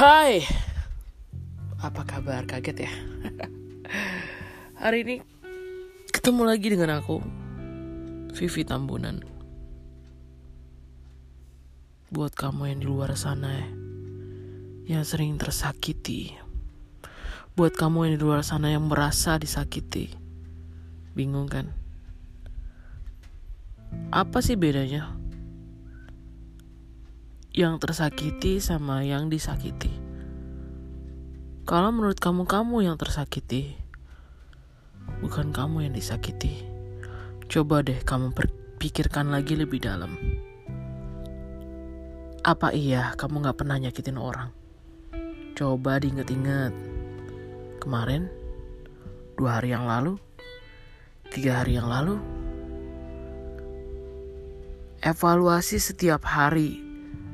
Hai, apa kabar? Kaget ya? Hari ini ketemu lagi dengan aku, Vivi Tambunan. Buat kamu yang di luar sana ya, yang sering tersakiti. Buat kamu yang di luar sana yang merasa disakiti. Bingung kan? Apa sih bedanya? Yang tersakiti sama yang disakiti. Kalau menurut kamu kamu yang tersakiti, bukan kamu yang disakiti. Coba deh kamu pikirkan lagi lebih dalam. Apa iya kamu gak pernah nyakitin orang? Coba diinget-inget. Kemarin, dua hari yang lalu, tiga hari yang lalu, evaluasi setiap hari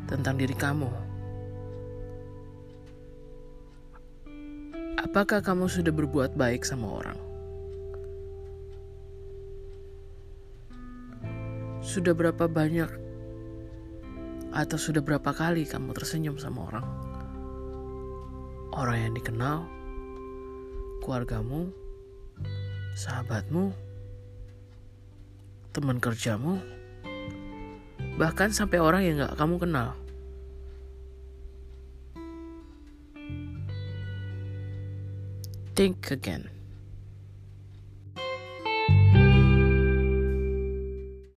tentang diri kamu. Apakah kamu sudah berbuat baik sama orang? Sudah berapa banyak atau sudah berapa kali kamu tersenyum sama orang? Orang yang dikenal, keluargamu, sahabatmu, teman kerjamu, bahkan sampai orang yang gak kamu kenal. Think again.